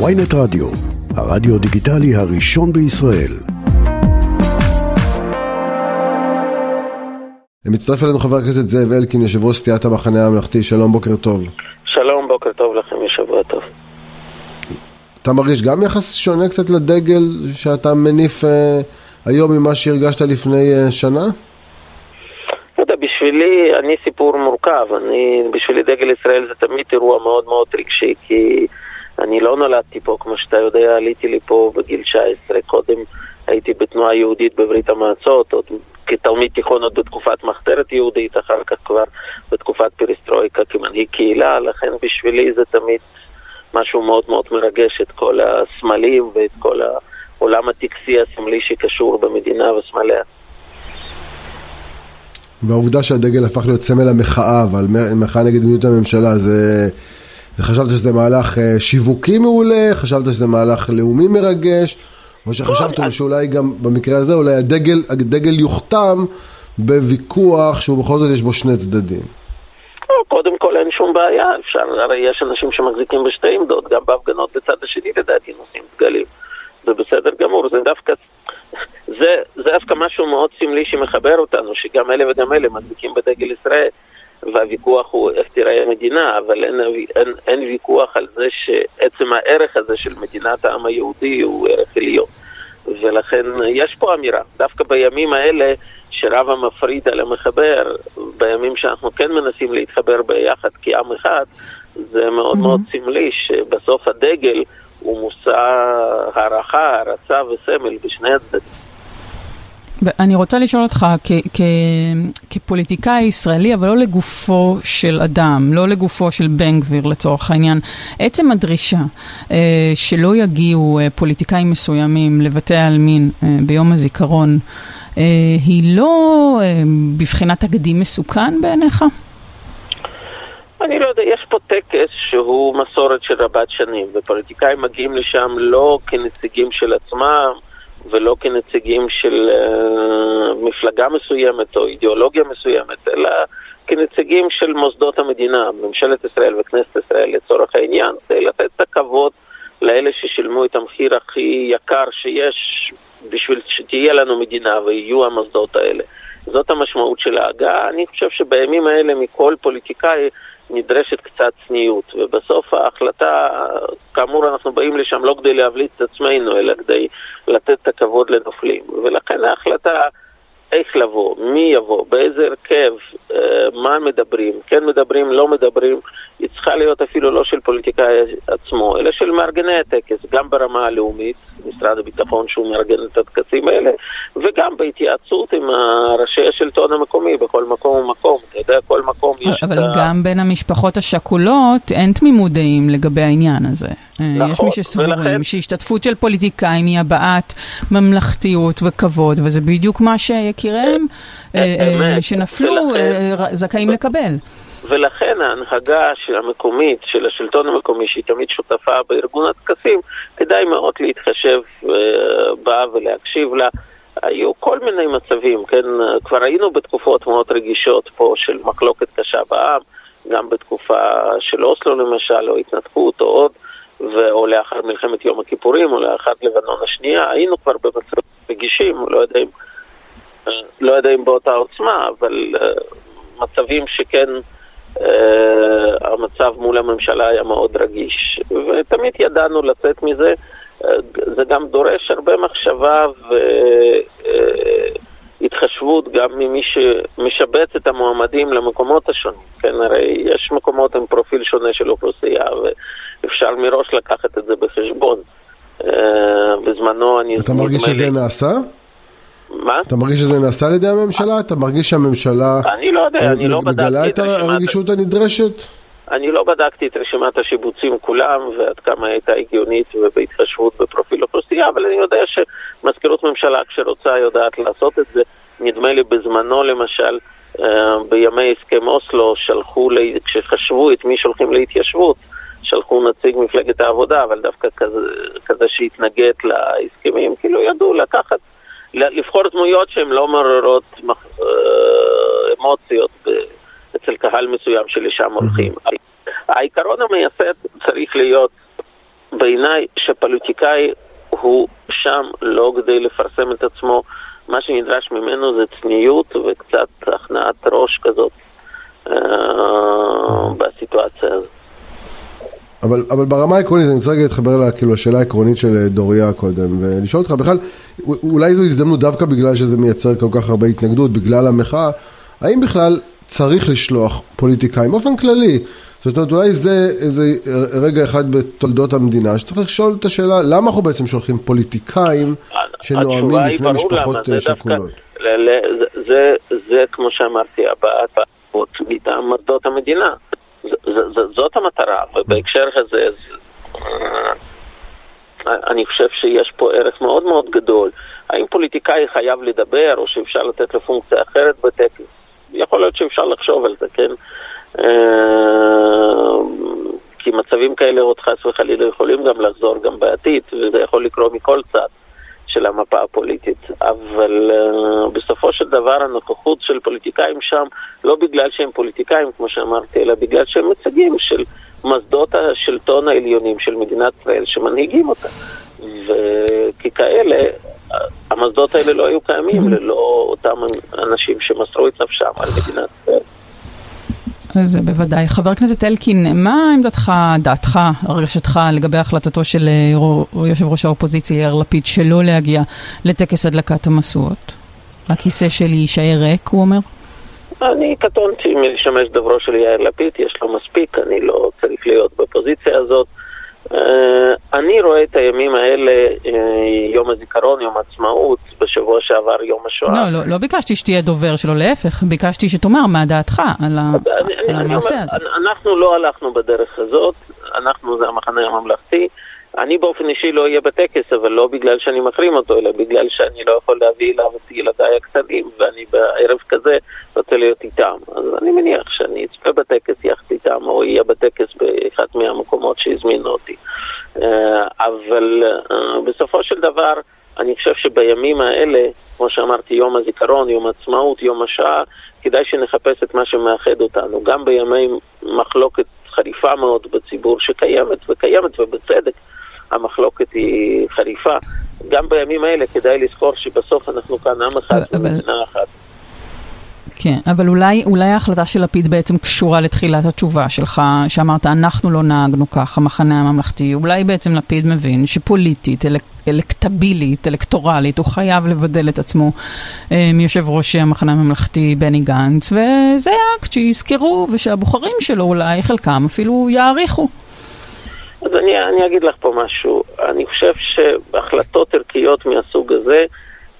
ויינט רדיו, הרדיו דיגיטלי הראשון בישראל. מצטרף אלינו חבר הכנסת זאב אלקין, יושב ראש סיעת המחנה הממלכתי, שלום, בוקר טוב. שלום, בוקר טוב לכם, שבוע טוב. אתה מרגיש גם יחס שונה קצת לדגל שאתה מניף אה, היום ממה שהרגשת לפני אה, שנה? אתה יודע, בשבילי, אני סיפור מורכב. אני, בשבילי דגל ישראל זה תמיד אירוע מאוד מאוד רגשי, כי אני לא נולדתי פה, כמו שאתה יודע, עליתי לפה בגיל 19, קודם הייתי בתנועה יהודית בברית המועצות, עוד כתלמיד תיכון עוד בתקופת מחתרת יהודית, אחר כך כבר בתקופת פריסטרויקה כמנהיג קהילה, לכן בשבילי זה תמיד משהו מאוד מאוד מרגש, את כל הסמלים ואת כל העולם הטקסי הסמלי שקשור במדינה וסמליה. והעובדה שהדגל הפך להיות סמל המחאה, אבל מחאה נגד מדיניות הממשלה, זה... חשבת שזה מהלך אה, שיווקי מעולה? חשבת שזה מהלך לאומי מרגש? או שחשבתם שאולי גם במקרה הזה, אולי הדגל, הדגל יוכתם בוויכוח שהוא בכל זאת יש בו שני צדדים. קודם כל אין שום בעיה, אפשר, הרי יש אנשים שמחזיקים בשתי עמדות, גם בהפגנות בצד השני לדעתי נושאים דגלים. זה בסדר גמור, זה דווקא, זה, זה דווקא משהו מאוד סמלי שמחבר אותנו, שגם אלה וגם אלה מחזיקים בדגל ישראל. והוויכוח הוא איך תיראה המדינה, אבל אין, אין, אין ויכוח על זה שעצם הערך הזה של מדינת העם היהודי הוא ערך עליון. ולכן יש פה אמירה, דווקא בימים האלה שרב המפריד על המחבר, בימים שאנחנו כן מנסים להתחבר ביחד כעם אחד, זה מאוד mm-hmm. מאוד סמלי שבסוף הדגל הוא מושא הערכה, הערצה וסמל בשני הצדדים. אני רוצה לשאול אותך, כפוליטיקאי ישראלי, אבל לא לגופו של אדם, לא לגופו של בן גביר לצורך העניין, עצם הדרישה אה, שלא יגיעו אה, פוליטיקאים מסוימים לבתי העלמין אה, ביום הזיכרון, אה, היא לא אה, בבחינת תקדים מסוכן בעיניך? אני לא יודע, יש פה טקס שהוא מסורת של רבת שנים, ופוליטיקאים מגיעים לשם לא כנציגים של עצמם, ולא כנציגים של uh, מפלגה מסוימת או אידיאולוגיה מסוימת, אלא כנציגים של מוסדות המדינה, ממשלת ישראל וכנסת ישראל לצורך העניין, כדי לתת את הכבוד לאלה ששילמו את המחיר הכי יקר שיש בשביל שתהיה לנו מדינה ויהיו המוסדות האלה. זאת המשמעות של ההגעה. אני חושב שבימים האלה מכל פוליטיקאי נדרשת קצת צניעות, ובסוף ההחלטה, כאמור אנחנו באים לשם לא כדי להבליט את עצמנו, אלא כדי לתת את הכבוד לנופלים, ולכן ההחלטה איך לבוא, מי יבוא, באיזה הרכב, אה, מה מדברים, כן מדברים, לא מדברים, היא צריכה להיות אפילו לא של פוליטיקאי עצמו, אלא של מארגני הטקס, גם ברמה הלאומית, משרד הביטחון שהוא מארגן את הטקסים האלה, בהתייעצות עם ראשי השלטון המקומי בכל מקום ומקום. אתה יודע, כל מקום יש אבל את ה... אבל גם בין המשפחות השכולות אין תמימות דעים לגבי העניין הזה. אה, נכון, יש מי שסבורים ולכן... שהשתתפות של פוליטיקאים היא הבעת ממלכתיות וכבוד, וזה בדיוק מה שיקיריהם אה, אה, שנפלו זכאים לקבל. ולכן ההנהגה של המקומית, של השלטון המקומי, שהיא תמיד שותפה בארגון הטקסים, כדאי מאוד להתחשב בה ולהקשיב לה. היו כל מיני מצבים, כן? כבר היינו בתקופות מאוד רגישות פה של מחלוקת קשה בעם, גם בתקופה של אוסלו למשל, או התנתקות, או עוד. או לאחר מלחמת יום הכיפורים, או לאחר לבנון השנייה, היינו כבר במצבים רגישים, לא יודע אם, לא יודע אם באותה עוצמה, אבל uh, מצבים שכן uh, המצב מול הממשלה היה מאוד רגיש. ותמיד ידענו לצאת מזה. זה גם דורש הרבה מחשבה והתחשבות גם ממי שמשבץ את המועמדים למקומות השונים. כן, הרי יש מקומות עם פרופיל שונה של אוכלוסייה, אפשר מראש לקחת את זה בחשבון. אה, בזמנו אני... אתה מרגיש שזה נעשה? מה? אתה מרגיש שזה נעשה על ידי הממשלה? אתה מרגיש שהממשלה... אני לא יודע, אני לא בדקתי את הרגישות הנדרשת? אני לא בדקתי את רשימת השיבוצים כולם ועד כמה הייתה הגיונית ובהתחשבות בפרופיל אוכלוסייה, אבל אני יודע שמזכירות ממשלה כשרוצה יודעת לעשות את זה. נדמה לי בזמנו למשל, אה, בימי הסכם אוסלו, שלחו, כשחשבו את מי שולחים להתיישבות, שלחו נציג מפלגת העבודה, אבל דווקא כזה, כזה שהתנגד להסכמים, כאילו ידעו לקחת, לבחור דמויות שהן לא מעוררות אה, אמוציות אצל קהל מסוים שלשם הולכים. העיקרון המייסד צריך להיות בעיניי שפוליטיקאי הוא שם לא כדי לפרסם את עצמו, מה שנדרש ממנו זה צניעות וקצת הכנעת ראש כזאת אה, בסיטואציה הזאת. אבל, אבל ברמה העקרונית, אני רוצה רגע להתחבר לה, כאילו, לשאלה העקרונית של אה, דוריה קודם, ולשאול אותך בכלל, אולי זו הזדמנות דווקא בגלל שזה מייצר כל כך הרבה התנגדות, בגלל המחאה, האם בכלל צריך לשלוח פוליטיקאים באופן כללי? זאת אומרת, אולי זה איזה רגע אחד בתולדות המדינה, שצריך לשאול את השאלה, למה אנחנו בעצם שולחים פוליטיקאים שנואמים לפני משפחות אה, שכולות? זה, זה, זה, כמו שאמרתי, הבעת מטעם מוסדות המדינה. זאת המטרה, ובהקשר הזה אה, אני חושב שיש פה ערך מאוד מאוד גדול. האם פוליטיקאי חייב לדבר, או שאפשר לתת לו פונקציה אחרת בטקס? יכול להיות שאפשר לחשוב על זה, כן? אה, כי מצבים כאלה עוד חס וחלילה יכולים גם לחזור גם בעתיד, וזה יכול לקרות מכל צד. של המפה הפוליטית, אבל uh, בסופו של דבר הנוכחות של פוליטיקאים שם, לא בגלל שהם פוליטיקאים, כמו שאמרתי, אלא בגלל שהם מצגים של מוסדות השלטון העליונים של מדינת ישראל שמנהיגים אותה. וככאלה, המוסדות האלה לא היו קיימים ללא אותם אנשים שמסרו את נפשם על מדינת ישראל. זה בוודאי. חבר הכנסת אלקין, מה עמדתך, דעתך, הרגשתך לגבי החלטתו של אה, יושב ראש האופוזיציה יאיר לפיד שלא להגיע לטקס הדלקת המשואות? הכיסא שלי יישאר ריק, הוא אומר? אני קטונתי מלשמש דברו של יאיר לפיד, יש לו מספיק, אני לא צריך להיות בפוזיציה הזאת. אה, אני רואה את הימים האלה, אה, יום הזיכרון, יום העצמאות, בשבוע שעבר יום השואה. לא, לא, לא ביקשתי שתהיה דובר שלו, להפך, ביקשתי שתאמר מה דעתך על, המעשה הזה. אנחנו לא הלכנו בדרך הזאת, אנחנו זה המחנה הממלכתי. אני באופן אישי לא אהיה בטקס, אבל לא בגלל שאני מחרים אותו, אלא בגלל שאני לא יכול להביא אליו את ילדיי הקטנים, ואני בערב כזה רוצה להיות איתם. אז אני מניח שאני אצפה בטקס יחד איתם, או אהיה בטקס באחד מהמקומות שהזמינו אותי. אה, אבל אה, בסופו של דבר, אני חושב שבימים האלה, כמו שאמרתי, יום הזיכרון, יום העצמאות, יום השעה, כדאי שנחפש את מה שמאחד אותנו. גם בימי מחלוקת חריפה מאוד בציבור שקיימת, וקיימת ובצדק. המחלוקת היא חריפה. גם בימים האלה כדאי לזכור שבסוף אנחנו כאן עם אחד ומדינה אחת. כן, אבל אולי, אולי ההחלטה של לפיד בעצם קשורה לתחילת התשובה שלך, שאמרת, אנחנו לא נהגנו כך, המחנה הממלכתי. אולי בעצם לפיד מבין שפוליטית, אלק, אלקטבילית, אלקטורלית, הוא חייב לבדל את עצמו אה, מיושב ראש המחנה הממלכתי בני גנץ, וזה אקט שיזכרו, ושהבוחרים שלו אולי, חלקם אפילו יעריכו. אז אני, אני אגיד לך פה משהו. אני חושב שהחלטות ערכיות מהסוג הזה,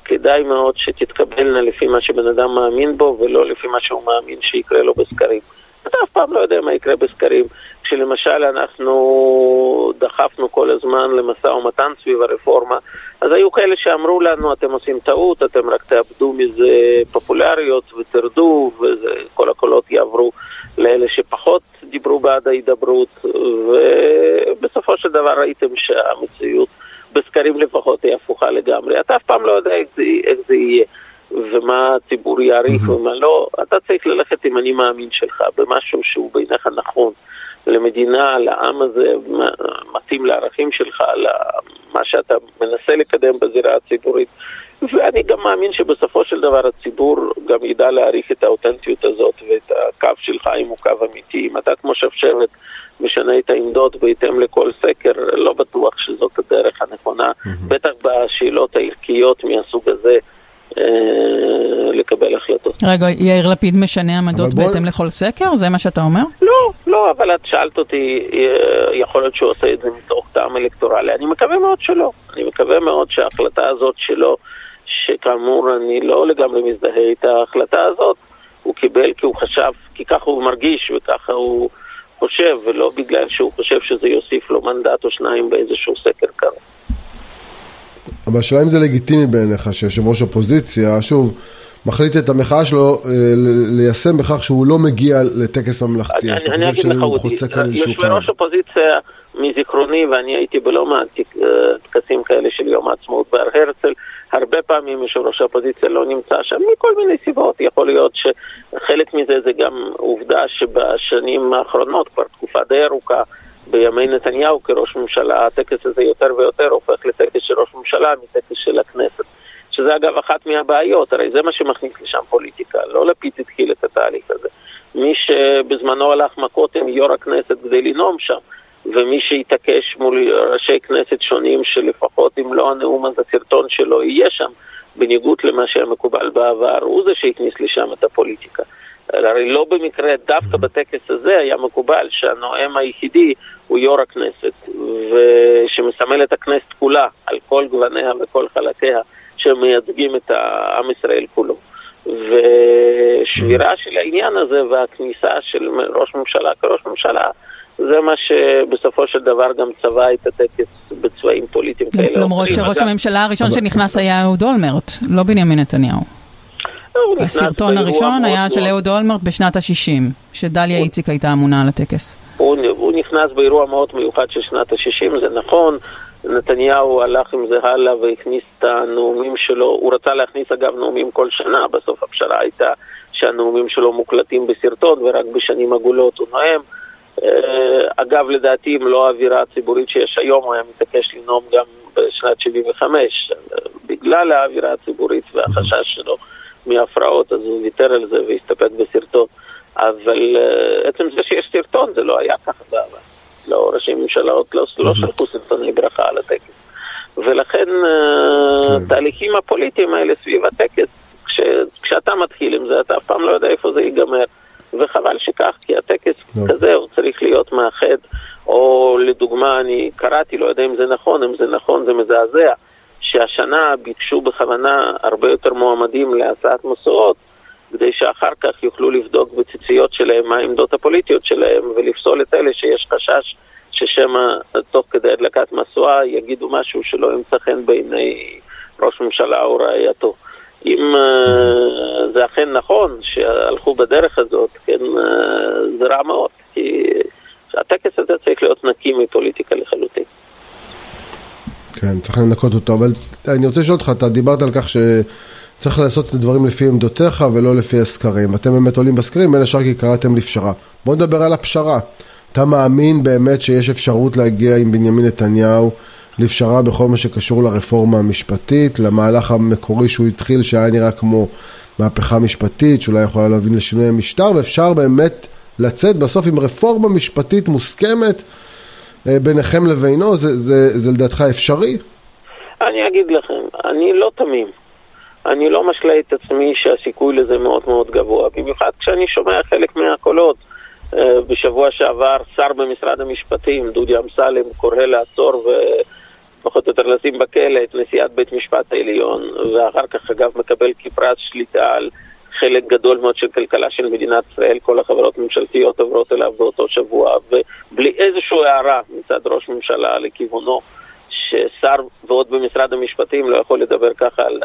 כדאי מאוד שתתקבלנה לפי מה שבן אדם מאמין בו, ולא לפי מה שהוא מאמין שיקרה לו בסקרים. אתה אף פעם לא יודע מה יקרה בסקרים. כשלמשל אנחנו דחפנו כל הזמן למשא ומתן סביב הרפורמה, אז היו כאלה שאמרו לנו, אתם עושים טעות, אתם רק תאבדו מזה פופולריות ותרדו, וכל הקולות יעברו לאלה שפחות דיברו בעד ההידברות, ובסופו של דבר ראיתם שהמציאות, בסקרים לפחות, היא הפוכה לגמרי. אתה אף פעם לא יודע איך זה, איך זה יהיה. ומה הציבור יעריך ומה לא, אתה צריך ללכת עם אני מאמין שלך במשהו שהוא בעיניך נכון למדינה, לעם הזה, מתאים לערכים שלך, למה שאתה מנסה לקדם בזירה הציבורית. ואני גם מאמין שבסופו של דבר הציבור גם ידע להעריך את האותנטיות הזאת ואת הקו שלך, אם הוא קו אמיתי. אם אתה כמו שבשבת משנה את העמדות בהתאם לכל סקר, לא בטוח שזאת הדרך הנכונה, mm-hmm. בטח בשאלות הערכיות מהסוג הזה. אה, לקבל החלטות. רגע, יאיר לפיד משנה עמדות בהתאם לכל סקר? זה מה שאתה אומר? לא, לא, אבל את שאלת אותי, אה, יכול להיות שהוא עושה את זה מתוך טעם אלקטורלי. אני מקווה מאוד שלא. אני מקווה מאוד שההחלטה הזאת שלו, שכאמור אני לא לגמרי מזדהה איתה, ההחלטה הזאת הוא קיבל כי הוא חשב, כי ככה הוא מרגיש וככה הוא חושב, ולא בגלל שהוא חושב שזה יוסיף לו מנדט או שניים באיזשהו סקר קרוב. אבל השאלה אם זה לגיטימי בעיניך שיושב ראש אופוזיציה, שוב, מחליט את המחאה שלו אה, ליישם בכך שהוא לא מגיע לטקס ממלכתי. אני, אני אגיד לך, יושבי ראש אופוזיציה מזיכרוני, ואני הייתי בלא מעט אה, טקסים כאלה של יום העצמאות בהר הרצל, הרבה פעמים יושב ראש האופוזיציה לא נמצא שם מכל מיני סיבות. יכול להיות שחלק מזה זה גם עובדה שבשנים האחרונות, כבר תקופה די ארוכה, בימי נתניהו כראש ממשלה, הטקס הזה יותר ויותר הופך לטקס של ראש ממשלה מטקס של הכנסת. שזה אגב אחת מהבעיות, הרי זה מה שמכניס לשם פוליטיקה, לא לפיד התחיל את התהליך הזה. מי שבזמנו הלך מכות עם יו"ר הכנסת כדי לנאום שם, ומי שהתעקש מול ראשי כנסת שונים שלפחות אם לא הנאום אז הסרטון שלו יהיה שם, בניגוד למה שהיה מקובל בעבר, הוא זה שהכניס לשם את הפוליטיקה. הרי לא במקרה, דווקא בטקס הזה היה מקובל שהנואם היחידי הוא יו"ר הכנסת, ושמסמל את הכנסת כולה, על כל גווניה וכל חלקיה, שמייצגים את עם ישראל כולו. ושבירה של העניין הזה והכניסה של ראש ממשלה כראש ממשלה זה מה שבסופו של דבר גם צבע את הטקס בצבעים פוליטיים כאלה. למרות שראש הממשלה הראשון שנכנס היה אהוד אולמרט, לא בנימין נתניהו. הסרטון הראשון היה של אהוד אולמרט בשנת ה-60, שדליה איציק הייתה אמונה על הטקס. הוא נכנס באירוע מאוד מיוחד של שנת ה-60, זה נכון. נתניהו הלך עם זה הלאה והכניס את הנאומים שלו, הוא רצה להכניס אגב נאומים כל שנה, בסוף הפשרה הייתה שהנאומים שלו מוקלטים בסרטון ורק בשנים עגולות הוא נואם. אה, אגב, לדעתי, אם לא האווירה הציבורית שיש היום, הוא היה מתעקש לנאום גם בשנת 75. בגלל האווירה הציבורית והחשש שלו מהפרעות, אז הוא ויתר על זה והסתפק בסרטון. אבל uh, עצם זה שיש סרטון, זה לא היה ככה בעבר. לא, ראשי ממשלות לא, לא שלחו סרטוני ברכה על הטקס. ולכן uh, כן. תהליכים הפוליטיים האלה סביב הטקס, כש, כשאתה מתחיל עם זה, אתה אף פעם לא יודע איפה זה ייגמר. וחבל שכך, כי הטקס לא. כזה הוא צריך להיות מאחד. או לדוגמה, אני קראתי, לא יודע אם זה נכון, אם זה נכון זה מזעזע, שהשנה ביקשו בכוונה הרבה יותר מועמדים להצעת משואות, כדי שאחר כך יוכלו לבדוק בציציות שלהם מה העמדות הפוליטיות שלהם ולפסול את אלה שיש חשש ששמא תוך כדי הדלקת משואה יגידו משהו שלא ימצא חן בעיני ראש ממשלה או רעייתו. אם uh, זה אכן נכון שהלכו בדרך הזאת, כן, uh, זה רע מאוד, כי הטקס הזה צריך להיות נקי מפוליטיקה לחלוטין. כן, צריך לנקות אותו, אבל אני רוצה לשאול אותך, אתה דיברת על כך שצריך לעשות את הדברים לפי עמדותיך ולא לפי הסקרים. אתם באמת עולים בסקרים, בין השאר כי קראתם לפשרה. בוא נדבר על הפשרה. אתה מאמין באמת שיש אפשרות להגיע עם בנימין נתניהו לפשרה בכל מה שקשור לרפורמה המשפטית, למהלך המקורי שהוא התחיל, שהיה נראה כמו מהפכה משפטית, שאולי יכולה להבין לשינוי המשטר, ואפשר באמת לצאת בסוף עם רפורמה משפטית מוסכמת אה, ביניכם לבינו, זה, זה, זה לדעתך אפשרי? אני אגיד לכם, אני לא תמים. אני לא משלה את עצמי שהסיכוי לזה מאוד מאוד גבוה, במיוחד כשאני שומע חלק מהקולות. אה, בשבוע שעבר שר במשרד המשפטים, דודי אמסלם, קורא לעצור ופחות או יותר לשים בכלא את נשיאת בית משפט העליון, ואחר כך אגב מקבל כפרס שליטה על חלק גדול מאוד של כלכלה של מדינת ישראל, כל החברות הממשלתיות עוברות אליו באותו שבוע, ובלי איזושהי הערה מצד ראש ממשלה לכיוונו, ששר ועוד במשרד המשפטים לא יכול לדבר ככה על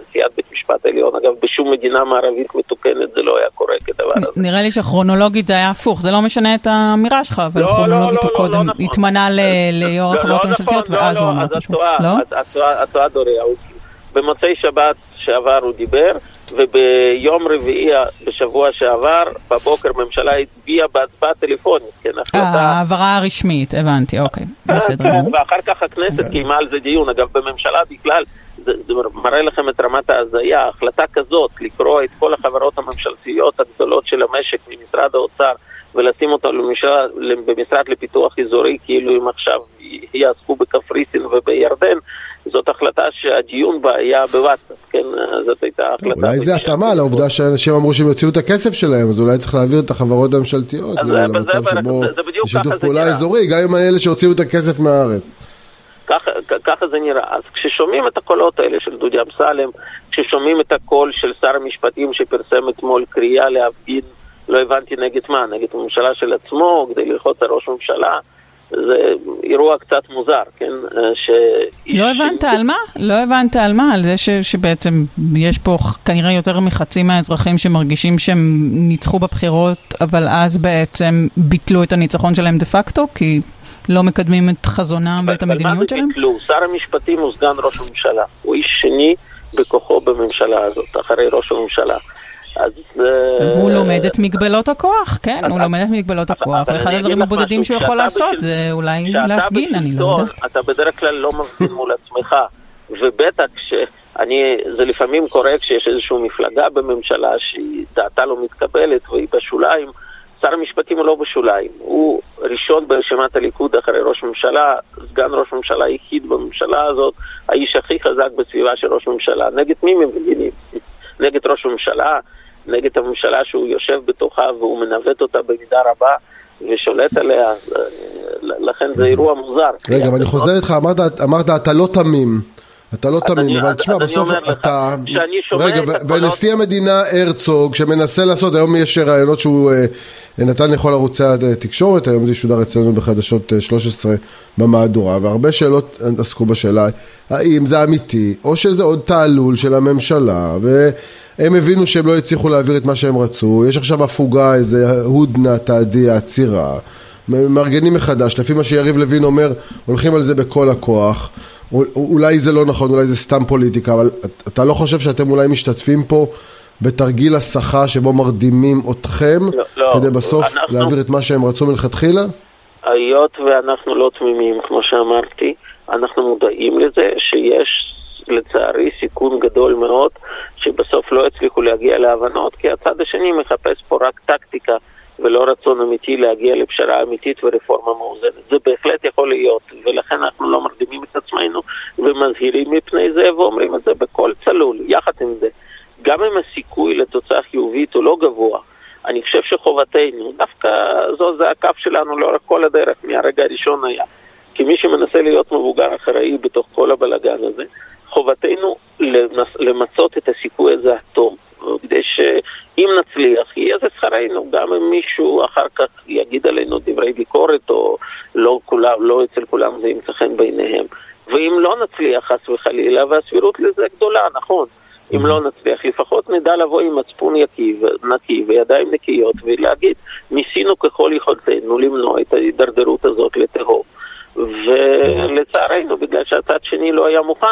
נשיאת בית משפט העליון. אגב, בשום מדינה מערבית מתוקנת זה לא היה קורה כדבר הזה. נראה לי שכרונולוגית זה היה הפוך, זה לא משנה את האמירה שלך, אבל לא, כרונולוגית לא, הוא לא, קודם התמנה ליו"ר החברות הממשלתיות, ואז הוא אמר משהו. לא? את טועה דוריה, במוצאי שבת שעבר הוא דיבר. וביום רביעי בשבוע שעבר, בבוקר ממשלה הצביעה בהצבעה טלפונית, כן, החלטה... העברה רשמית, הבנתי, אוקיי, כן, בסדר. כן, ואחר כך הכנסת קיימה על זה דיון. אגב, בממשלה בכלל, זה, מראה לכם את רמת ההזיה. החלטה כזאת, לקרוא את כל החברות הממשלתיות הגדולות של המשק ממשרד האוצר ולשים אותו למשרד, במשרד לפיתוח אזורי, כאילו אם עכשיו יעסקו בקפריסין ובירדן, זאת החלטה שהדיון בה היה בוואטסאפ, כן, זאת הייתה החלטה. אולי זה התאמה לעובדה שאנשים אמרו שהם יוציאו את הכסף שלהם, אז אולי צריך להעביר את החברות הממשלתיות, למצב שבו שיתוף פעולה אזורי, גם עם האלה שהוציאו את הכסף מהארץ. ככה, ככה זה נראה. אז כששומעים את הקולות האלה של דודי אמסלם, כששומעים את הקול של שר המשפטים שפרסם אתמול קריאה להפגין, לא הבנתי נגד מה, נגד הממשלה של עצמו, כדי ללחוץ על ראש ממשלה, זה אירוע קצת מוזר, כן? ש... לא הבנת על מה? לא הבנת על מה? על זה ש, שבעצם יש פה כנראה יותר מחצי מהאזרחים שמרגישים שהם ניצחו בבחירות, אבל אז בעצם ביטלו את הניצחון שלהם דה פקטו? כי לא מקדמים את חזונם ואת המדיניות שלהם? מה זה ביטלו? שר המשפטים הוא סגן ראש הממשלה. הוא איש שני בכוחו בממשלה הזאת, אחרי ראש הממשלה. אז... והוא לומד את מגבלות הכוח, כן, הוא לומד את מגבלות הכוח, ואחד הדברים הבודדים שהוא יכול לעשות זה אולי להפגין, אני לא יודעת. אתה בדרך כלל לא מפגין מול עצמך, ובטח שאני, זה לפעמים קורה כשיש איזושהי מפלגה בממשלה שהיא דעתה לא מתקבלת והיא בשוליים, שר המשפטים הוא לא בשוליים, הוא ראשון ברשימת הליכוד אחרי ראש ממשלה, סגן ראש ממשלה יחיד בממשלה הזאת, האיש הכי חזק בסביבה של ראש ממשלה. נגד מי מפגינים? נגד ראש ממשלה, נגד הממשלה שהוא יושב בתוכה והוא מנווט אותה במידה רבה ושולט עליה, לכן זה אירוע מוזר. רגע, אבל אני חוזר איתך, אמרת אתה לא תמים. אתה לא תמים, אבל תשמע, בסוף אתה... רגע, ונשיא המדינה הרצוג, שמנסה לעשות, היום יש רעיונות שהוא אה, נתן לכל ערוצי התקשורת, היום זה שודר אצלנו בחדשות 13 אה, במהדורה, והרבה שאלות עסקו בשאלה, האם זה אמיתי, או שזה עוד תעלול של הממשלה, והם הבינו שהם לא הצליחו להעביר את מה שהם רצו, יש עכשיו הפוגה, איזה הודנה, תעדי, עצירה. מארגנים מחדש, לפי מה שיריב לוין אומר, הולכים על זה בכל הכוח. אולי זה לא נכון, אולי זה סתם פוליטיקה, אבל אתה לא חושב שאתם אולי משתתפים פה בתרגיל הסחה שבו מרדימים אתכם, לא, לא, כדי בסוף אנחנו... להעביר את מה שהם רצו מלכתחילה? היות ואנחנו לא תמימים, כמו שאמרתי, אנחנו מודעים לזה שיש לצערי סיכון גדול מאוד שבסוף לא יצליחו להגיע להבנות, כי הצד השני מחפש פה רק טקטיקה. ולא רצון אמיתי להגיע לפשרה אמיתית ורפורמה מאוזנת. זה בהחלט יכול להיות, ולכן אנחנו לא מרדימים את עצמנו ומזהירים מפני זה ואומרים את זה בקול צלול. יחד עם זה, גם אם הסיכוי לתוצאה חיובית הוא לא גבוה, אני חושב שחובתנו, דווקא זו זה הקו שלנו לאורך כל הדרך, מהרגע הראשון היה. כי מי שמנסה להיות מבוגר אחראי בתוך כל הבלגן הזה, חובתנו למצות את הסיכוי הזה עד כדי שאם נצליח, יהיה זה שכרנו, גם אם מישהו אחר כך יגיד עלינו דברי ביקורת, או לא, כולם, לא אצל כולם זה ימצא חן בעיניהם. ואם לא נצליח, חס וחלילה, והסבירות לזה גדולה, נכון. אם לא נצליח, לפחות נדע לבוא עם מצפון נקי וידיים נקיות ולהגיד, ניסינו ככל יכולתנו למנוע את ההידרדרות הזאת לתהום. ולצערנו, בגלל שהצד שני לא היה מוכן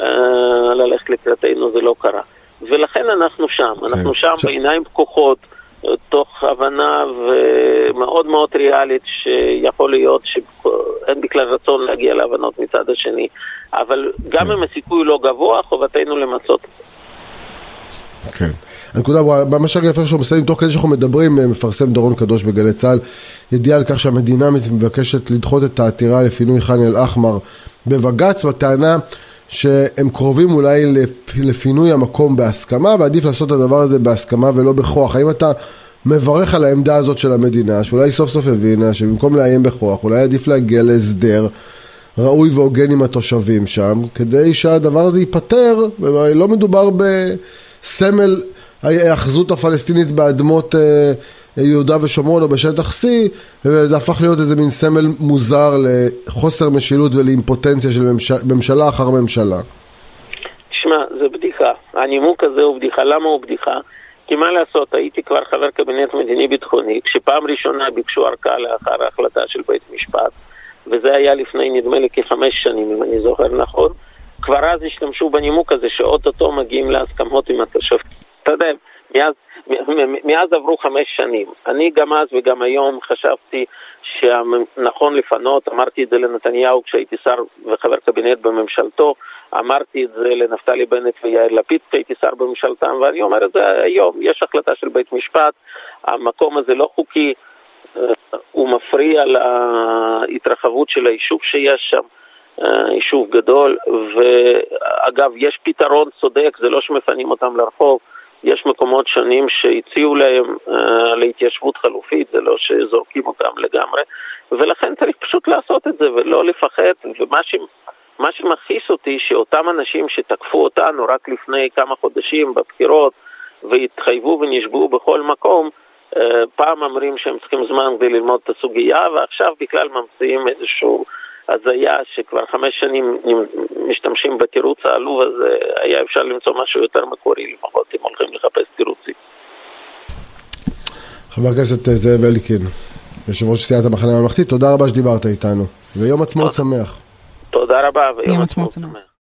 אה, ללכת לקראתנו, זה לא קרה. ולכן אנחנו שם, אנחנו כן. שם בעיניים פקוחות, תוך הבנה ומאוד מאוד ריאלית שיכול להיות שאין בכלל רצון להגיע להבנות מצד השני, אבל גם כן. אם הסיכוי לא גבוה, חובתנו למצות. כן. הנקודה ברורה, ממש רגע לפני שאנחנו מסיימים, תוך כדי שאנחנו מדברים, אה, מפרסם דורון קדוש בגלי צה"ל, ידיעה על כך שהמדינה מבקשת לדחות את העתירה לפינוי ח'אן אל-אחמר בבג"ץ, בטענה שהם קרובים אולי לפינוי המקום בהסכמה, ועדיף לעשות את הדבר הזה בהסכמה ולא בכוח. האם אתה מברך על העמדה הזאת של המדינה, שאולי סוף סוף הבינה שבמקום לאיים בכוח, אולי עדיף להגיע להסדר ראוי והוגן עם התושבים שם, כדי שהדבר הזה ייפתר, ולא מדובר בסמל ההאחזות הפלסטינית באדמות אה, יהודה ושומרון או בשטח C, וזה הפך להיות איזה מין סמל מוזר לחוסר משילות ולאימפוטנציה של ממשלה, ממשלה אחר ממשלה. תשמע, זה בדיחה. הנימוק הזה הוא בדיחה. למה הוא בדיחה? כי מה לעשות, הייתי כבר חבר קבינט מדיני-ביטחוני, כשפעם ראשונה ביקשו ארכה לאחר ההחלטה של בית משפט, וזה היה לפני נדמה לי כחמש שנים, אם אני זוכר נכון, כבר אז השתמשו בנימוק הזה שאו-טו-טו מגיעים להסכמות עם התושבים. אתה יודע, מאז, מאז עברו חמש שנים. אני גם אז וגם היום חשבתי שנכון לפנות, אמרתי את זה לנתניהו כשהייתי שר וחבר קבינט בממשלתו, אמרתי את זה לנפתלי בנט ויאיר לפיד כשהייתי שר בממשלתם, ואני אומר את זה היום, יש החלטה של בית משפט, המקום הזה לא חוקי, אה, הוא מפריע להתרחבות של היישוב שיש שם. אה, יישוב גדול, ואגב, יש פתרון צודק, זה לא שמפנים אותם לרחוב, יש מקומות שונים שהציעו להם uh, להתיישבות חלופית, זה לא שזורקים אותם לגמרי, ולכן צריך פשוט לעשות את זה ולא לפחד, ומה שמכעיס אותי שאותם אנשים שתקפו אותנו רק לפני כמה חודשים בבחירות והתחייבו ונשבעו בכל מקום, uh, פעם אומרים שהם צריכים זמן כדי ללמוד את הסוגיה ועכשיו בכלל ממציאים איזשהו הזיה שכבר חמש שנים משתמשים בתירוץ העלוב הזה, היה אפשר למצוא משהו יותר מקורי לפחות אם הולכים לחפש תירוצים. חבר הכנסת זאב אלקין, יושב ראש סיעת המחנה הממלכתי, תודה רבה שדיברת איתנו, ויום עצמאות שמח. תודה רבה ויום עצמאות שמח.